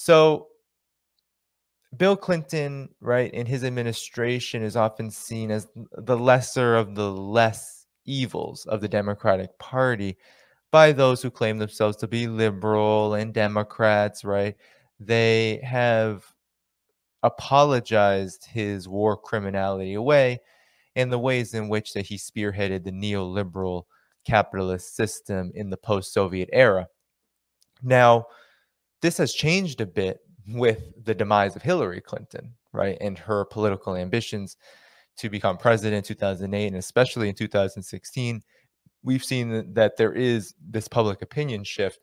So Bill Clinton, right, in his administration is often seen as the lesser of the less evils of the Democratic Party by those who claim themselves to be liberal and Democrats, right? They have apologized his war criminality away and the ways in which that he spearheaded the neoliberal capitalist system in the post-Soviet era. Now, this has changed a bit with the demise of Hillary Clinton, right, and her political ambitions to become president in 2008 and especially in 2016 we've seen that there is this public opinion shift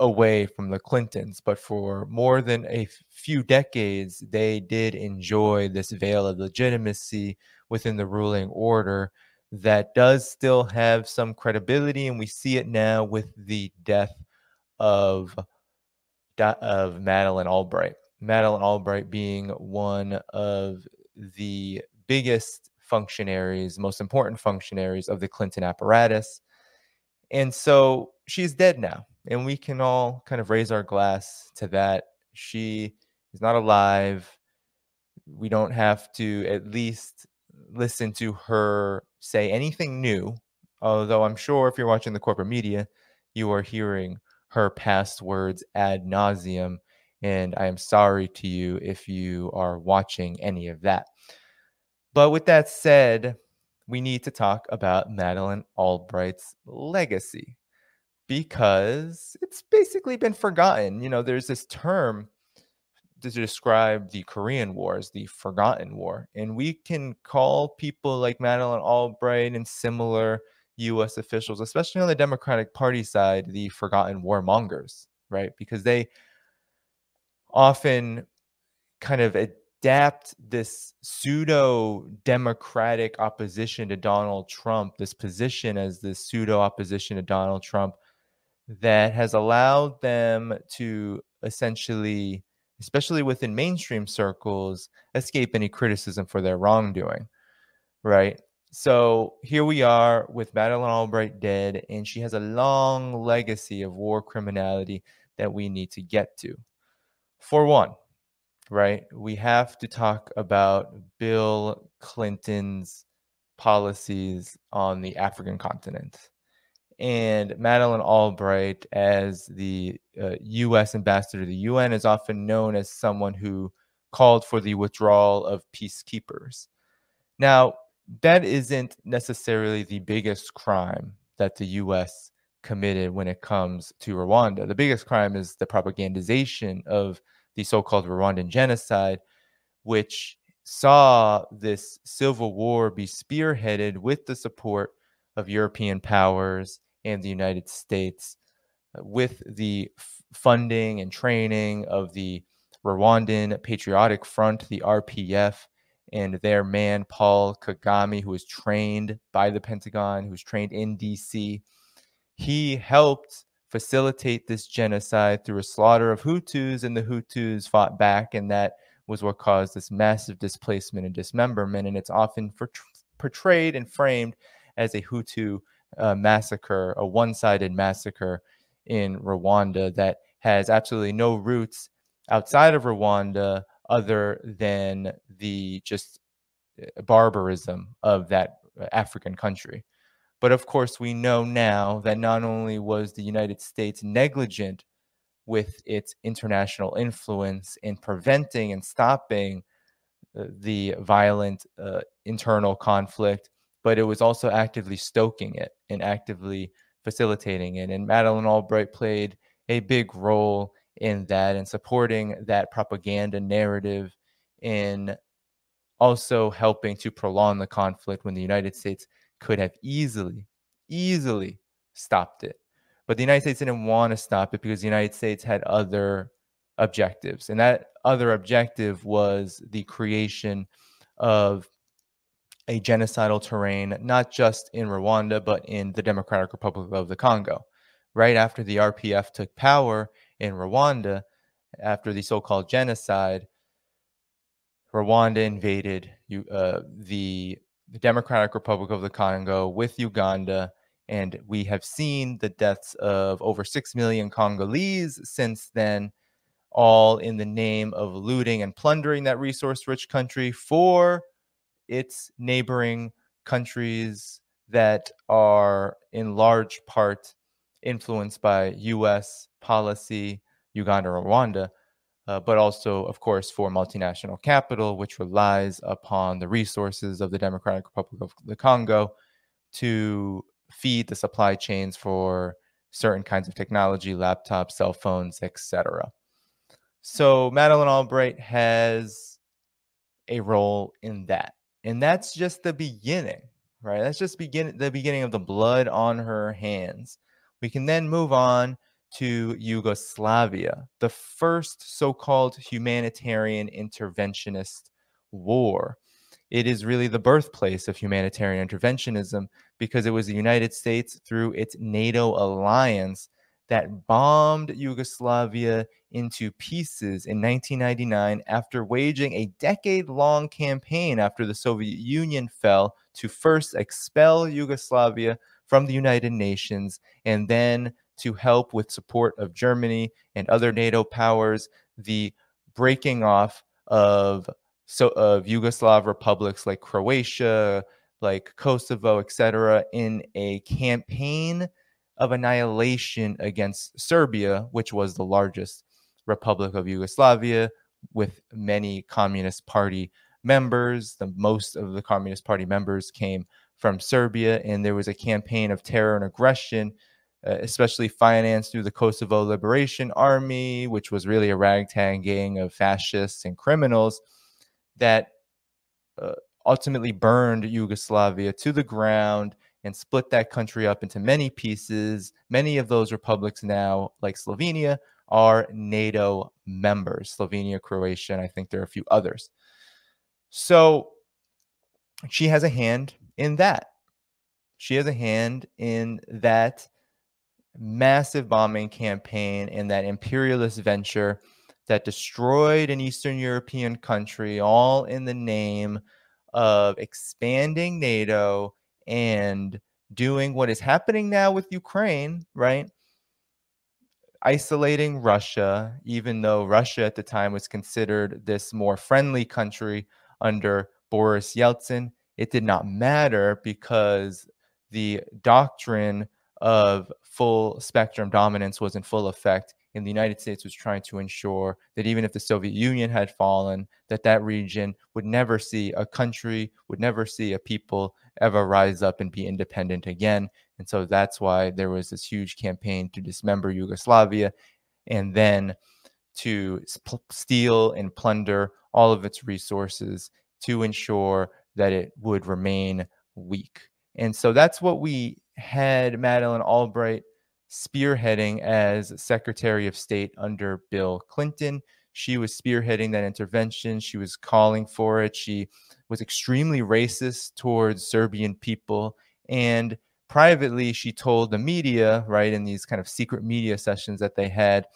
away from the Clintons, but for more than a few decades, they did enjoy this veil of legitimacy within the ruling order that does still have some credibility, and we see it now with the death of of Madeleine Albright. Madeleine Albright being one of the biggest functionaries, most important functionaries of the Clinton apparatus. And so she's dead now and we can all kind of raise our glass to that. She is not alive. We don't have to at least listen to her say anything new. Although I'm sure if you're watching the corporate media, you are hearing her past words ad nauseum. And I am sorry to you if you are watching any of that. But with that said, we need to talk about Madeleine Albright's legacy because it's basically been forgotten. You know, there's this term to describe the Korean War as the forgotten war. And we can call people like Madeleine Albright and similar US officials, especially on the Democratic Party side, the forgotten warmongers, right? Because they often kind of adapt this pseudo democratic opposition to Donald Trump, this position as the pseudo opposition to Donald Trump that has allowed them to essentially, especially within mainstream circles, escape any criticism for their wrongdoing. Right. So here we are with Madeleine Albright dead, and she has a long legacy of war criminality that we need to get to. For one, right, we have to talk about Bill Clinton's policies on the African continent and Madeleine Albright, as the uh, U.S. ambassador to the UN, is often known as someone who called for the withdrawal of peacekeepers. Now, that isn't necessarily the biggest crime that the U.S. committed when it comes to Rwanda. The biggest crime is the propagandization of the so called Rwandan genocide, which saw this civil war be spearheaded with the support of European powers and the United States uh, with the f- funding and training of the Rwandan Patriotic Front, the RPF, and their man, Paul Kagame, who was trained by the Pentagon, who was trained in DC. He helped facilitate this genocide through a slaughter of Hutus, and the Hutus fought back, and that was what caused this massive displacement and dismemberment. And it's often portrayed and framed as a Hutu uh, massacre, a one sided massacre in Rwanda that has absolutely no roots outside of Rwanda other than the just uh, barbarism of that uh, African country. But of course, we know now that not only was the United States negligent with its international influence in preventing and stopping uh, the violent uh, internal conflict, but it was also actively stoking it and actively facilitating it. And Madeleine Albright played a big role in that and supporting that propaganda narrative in also helping to prolong the conflict when the United States could have easily, easily stopped it. But the United States didn't want to stop it because the United States had other objectives. And that other objective was the creation of a genocidal terrain, not just in Rwanda, but in the Democratic Republic of the Congo. Right after the RPF took power in Rwanda, after the so called genocide, Rwanda invaded uh, the, the Democratic Republic of the Congo with Uganda. And we have seen the deaths of over 6 million Congolese since then. all in the name of looting and plundering that resource rich country for its neighboring countries that are in large part influenced by US policy, Uganda Rwanda, uh, but also, of course, for multinational capital, which relies upon the resources of the Democratic Republic of the Congo to feed the supply chains for certain kinds of technology, laptops, cell phones, etc. So Madeleine Albright has a role in that. And that's just the beginning, right? That's just begin the beginning of the blood on her hands. We can then move on to Yugoslavia, the first so called humanitarian interventionist war. It is really the birthplace of humanitarian interventionism because it was the United States through its NATO alliance that bombed Yugoslavia into pieces in 1999 after waging a decade long campaign after the Soviet Union fell to first expel Yugoslavia from the United Nations and then to help with support of Germany and other NATO powers the breaking off of so of Yugoslav republics like Croatia, like Kosovo, etc., in a campaign of annihilation against Serbia, which was the largest republic of Yugoslavia, with many Communist Party members. The most of the Communist Party members came from Serbia, and there was a campaign of terror and aggression, especially financed through the Kosovo Liberation Army, which was really a ragtag gang of fascists and criminals that uh, ultimately burned Yugoslavia to the ground and split that country up into many pieces. Many of those republics now, like Slovenia, are NATO members Slovenia, Croatia, and I think there are a few others. So she has a hand in that. She has a hand in that massive bombing campaign and that imperialist venture that destroyed an Eastern European country, all in the name of expanding NATO and doing what is happening now with Ukraine, right? Isolating Russia, even though Russia at the time was considered this more friendly country under Boris Yeltsin, it did not matter because the doctrine of full spectrum dominance was in full effect and the United States was trying to ensure that even if the Soviet Union had fallen, that that region would never see a country, would never see a people ever rise up and be independent again. And so that's why there was this huge campaign to dismember Yugoslavia and then to steal and plunder all of its resources to ensure that it would remain weak. And so that's what we had Madeleine Albright spearheading as Secretary of State under Bill Clinton. She was spearheading that intervention. She was calling for it. She was extremely racist towards Serbian people. And privately, she told the media, right, in these kind of secret media sessions that they had,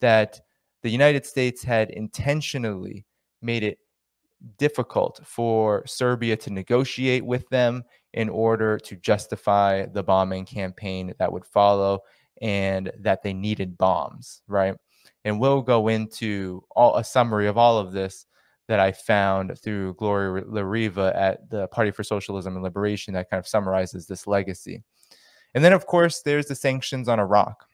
that the United States had intentionally made it difficult for Serbia to negotiate with them in order to justify the bombing campaign that would follow and that they needed bombs, right? And we'll go into all a summary of all of this that I found through Gloria La Riva at the Party for Socialism and Liberation that kind of summarizes this legacy. And then, of course, there's the sanctions on Iraq.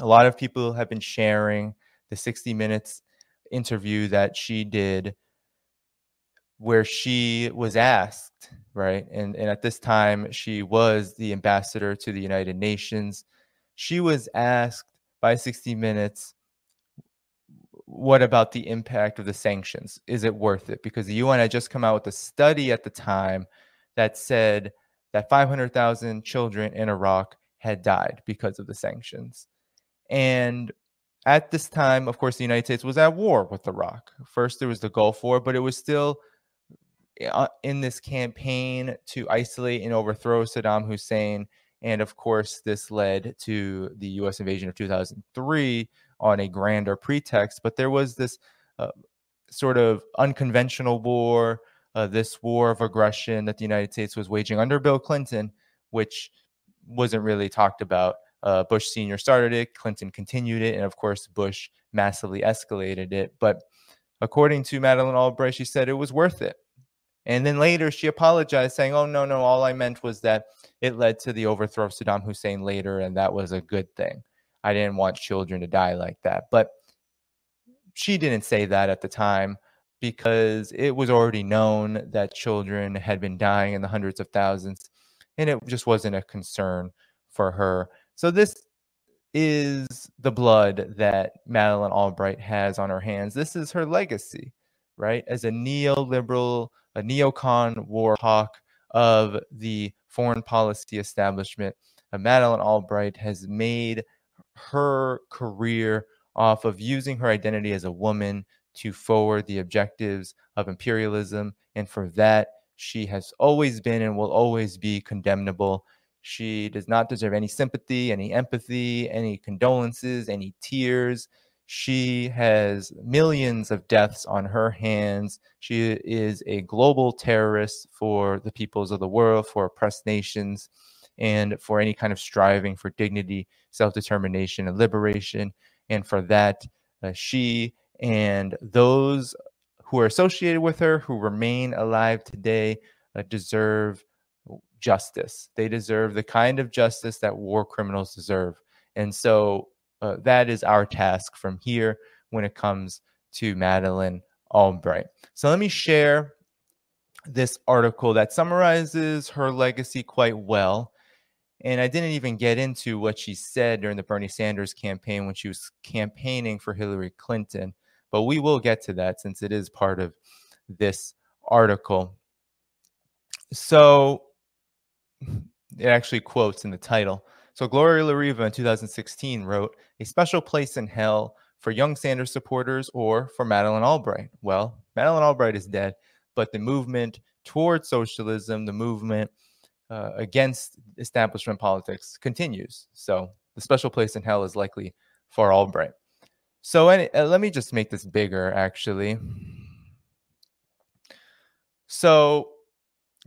A lot of people have been sharing the 60 Minutes interview that she did where she was asked, right? And, and at this time, she was the ambassador to the United Nations she was asked by 60 Minutes, what about the impact of the sanctions? Is it worth it? Because the UN had just come out with a study at the time that said that 500,000 children in Iraq had died because of the sanctions. And at this time, of course, the United States was at war with Iraq. First, there was the Gulf War, but it was still in this campaign to isolate and overthrow Saddam Hussein and of course, this led to the US invasion of 2003 on a grander pretext. But there was this uh, sort of unconventional war, uh, this war of aggression that the United States was waging under Bill Clinton, which wasn't really talked about Uh, Bush Sr. started it, Clinton continued it, and of course, Bush massively escalated it. But according to Madeleine Albright, she said it was worth it. And then later she apologized, saying, Oh, no, no, all I meant was that it led to the overthrow of Saddam Hussein later, and that was a good thing. I didn't want children to die like that. But she didn't say that at the time because it was already known that children had been dying in the hundreds of thousands, and it just wasn't a concern for her. So, this is the blood that Madeleine Albright has on her hands. This is her legacy, right? As a neoliberal, a neocon war hawk of the foreign policy establishment, uh, Madeleine Albright has made her career off of using her identity as a woman to forward the objectives of imperialism. And for that, she has always been and will always be condemnable. She does not deserve any sympathy, any empathy, any condolences, any tears. She has millions of deaths on her hands. She is a global terrorist for the peoples of the world, for oppressed nations, and for any kind of striving for dignity, self determination, and liberation. And for that, uh, she and those who are associated with her, who remain alive today, uh, deserve justice. They deserve the kind of justice that war criminals deserve. And so uh, that is our task from here when it comes to Madeleine Albright. So let me share this article that summarizes her legacy quite well. And I didn't even get into what she said during the Bernie Sanders campaign when she was campaigning for Hillary Clinton. But we will get to that since it is part of this article. So it actually quotes in the title. So Gloria La Riva in 2016 wrote, A special place in hell for young Sanders supporters or for Madeleine Albright. Well, Madeleine Albright is dead, but the movement towards socialism, the movement uh, against establishment politics continues. So the special place in hell is likely for Albright. So any, uh, let me just make this bigger, actually. So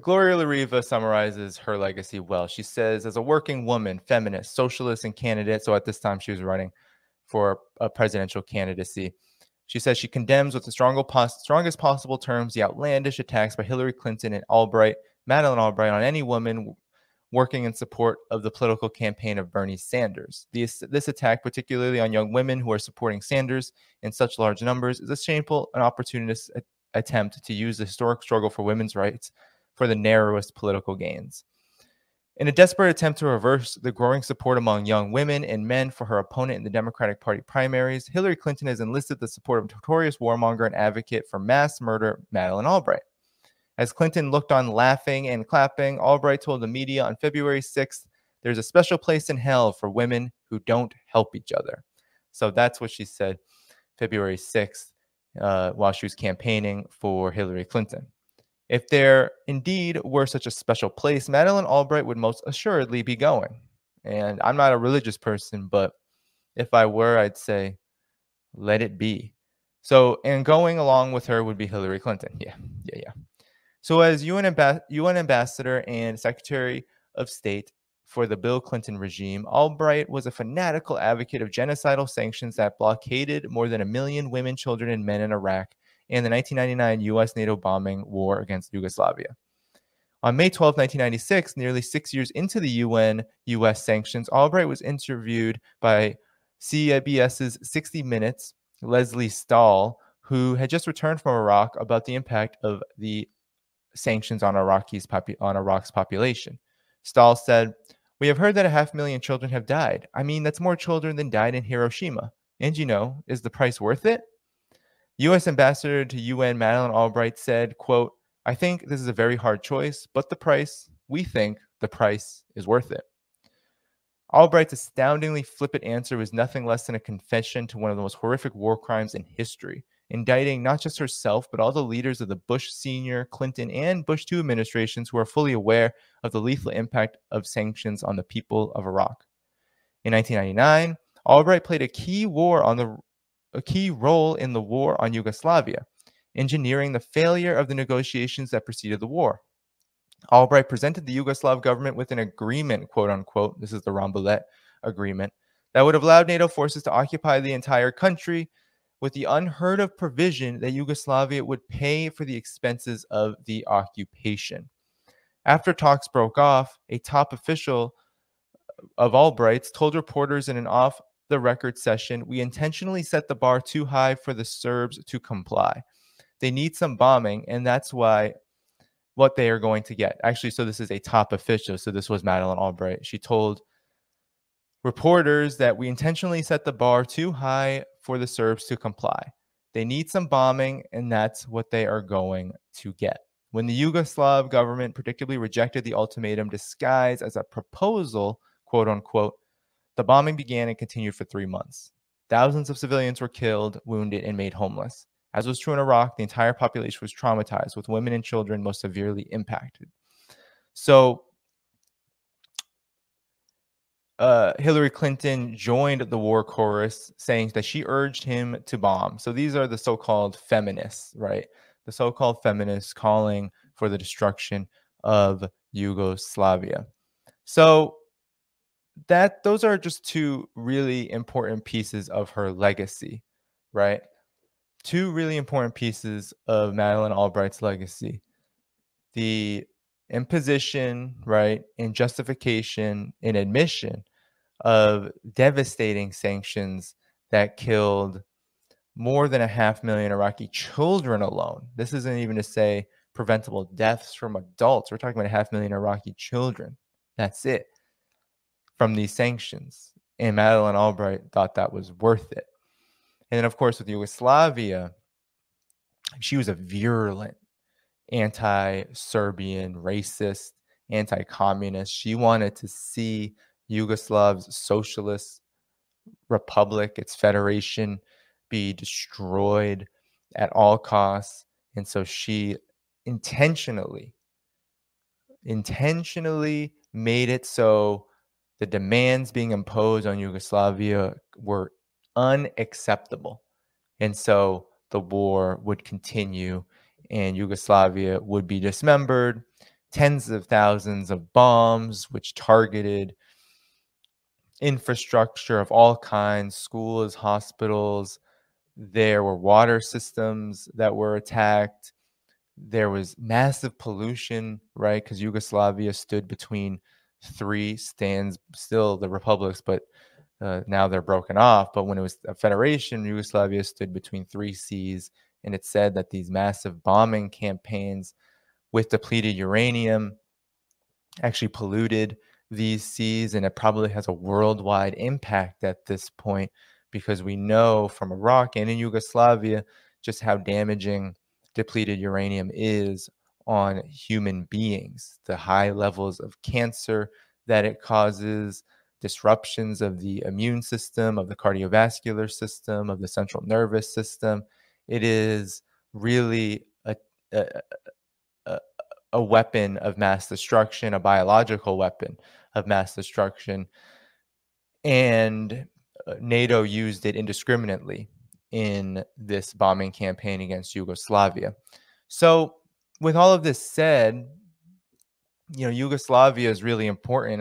Gloria La Riva summarizes her legacy well. She says, as a working woman, feminist, socialist, and candidate, so at this time she was running for a presidential candidacy. She says she condemns with the strongest possible terms the outlandish attacks by Hillary Clinton and Albright, Madeleine Albright, on any woman working in support of the political campaign of Bernie Sanders. This, this attack, particularly on young women who are supporting Sanders in such large numbers, is a shameful and opportunist attempt to use the historic struggle for women's rights for the narrowest political gains. In a desperate attempt to reverse the growing support among young women and men for her opponent in the Democratic Party primaries, Hillary Clinton has enlisted the support of notorious warmonger and advocate for mass murder, Madeleine Albright. As Clinton looked on laughing and clapping, Albright told the media on February 6th, There's a special place in hell for women who don't help each other. So that's what she said February 6th uh, while she was campaigning for Hillary Clinton. If there indeed were such a special place, Madeleine Albright would most assuredly be going. And I'm not a religious person, but if I were, I'd say, let it be. So, and going along with her would be Hillary Clinton. Yeah, yeah, yeah. So, as UN, UN ambassador and Secretary of State for the Bill Clinton regime, Albright was a fanatical advocate of genocidal sanctions that blockaded more than a million women, children, and men in Iraq in the 1999 US NATO bombing war against Yugoslavia. On May 12, 1996, nearly six years into the UN US sanctions, Albright was interviewed by CBS's 60 Minutes, Lesley Stahl, who had just returned from Iraq about the impact of the sanctions on, Iraqis popu- on Iraq's population. Stahl said, We have heard that a half million children have died. I mean, that's more children than died in Hiroshima. And you know, is the price worth it? U.S. Ambassador to UN Madeleine Albright said, quote, I think this is a very hard choice, but the price, we think the price is worth it. Albright's astoundingly flippant answer was nothing less than a confession to one of the most horrific war crimes in history indicting not just herself, but all the leaders of the Bush Sr., Clinton, and Bush II administrations who are fully aware of the lethal impact of sanctions on the people of Iraq. In 1999, Albright played a key war on the a key role in the war on Yugoslavia, engineering the failure of the negotiations that preceded the war. Albright presented the Yugoslav government with an agreement, quote unquote, this is the Rambouillet agreement that would have allowed NATO forces to occupy the entire country with the unheard of provision that Yugoslavia would pay for the expenses of the occupation. After talks broke off, a top official of Albright's told reporters in an off the record session, We intentionally set the bar too high for the Serbs to comply. They need some bombing, and that's why what they are going to get. Actually, so this is a top official. So this was Madeleine Albright. She told reporters that we intentionally set the bar too high for the Serbs to comply. They need some bombing, and that's what they are going to get. When the Yugoslav government predictably rejected the ultimatum disguised as a proposal, quote unquote, the bombing began and continued for three months. Thousands of civilians were killed, wounded, and made homeless. As was true in Iraq, the entire population was traumatized, with women and children most severely impacted. So, uh, Hillary Clinton joined the war chorus, saying that she urged him to bomb. So these are the so-called feminists, right? The so-called feminists calling for the destruction of Yugoslavia. So that those are just two really important pieces of her legacy, right? Two really important pieces of Madeleine Albright's legacy. The imposition, right, and justification and admission of devastating sanctions that killed more than a half million Iraqi children alone. This isn't even to say preventable deaths from adults. We're talking about a half million Iraqi children. That's it from these sanctions. And Madeleine Albright thought that was worth it. And then, of course, with Yugoslavia, she was a virulent anti Serbian, racist, anti communist. She wanted to see Yugoslav's socialist republic, its federation, be destroyed at all costs. And so she intentionally, intentionally made it so the demands being imposed on Yugoslavia were unacceptable. And so the war would continue and Yugoslavia would be dismembered. Tens of thousands of bombs, which targeted infrastructure of all kinds schools, hospitals. There were water systems that were attacked. There was massive pollution, right? Because Yugoslavia stood between three stands still the republics, but uh, now they're broken off. But when it was a federation, Yugoslavia stood between three seas, and it said that these massive bombing campaigns with depleted uranium actually polluted these seas, and it probably has a worldwide impact at this point because we know from Iraq and in Yugoslavia just how damaging depleted uranium is on human beings, the high levels of cancer that it causes, disruptions of the immune system, of the cardiovascular system, of the central nervous system. It is really a, a, a, weapon of mass destruction, a biological weapon of mass destruction. And uh, NATO used it indiscriminately in this bombing campaign against Yugoslavia. So with all of this said, you know, Yugoslavia is really important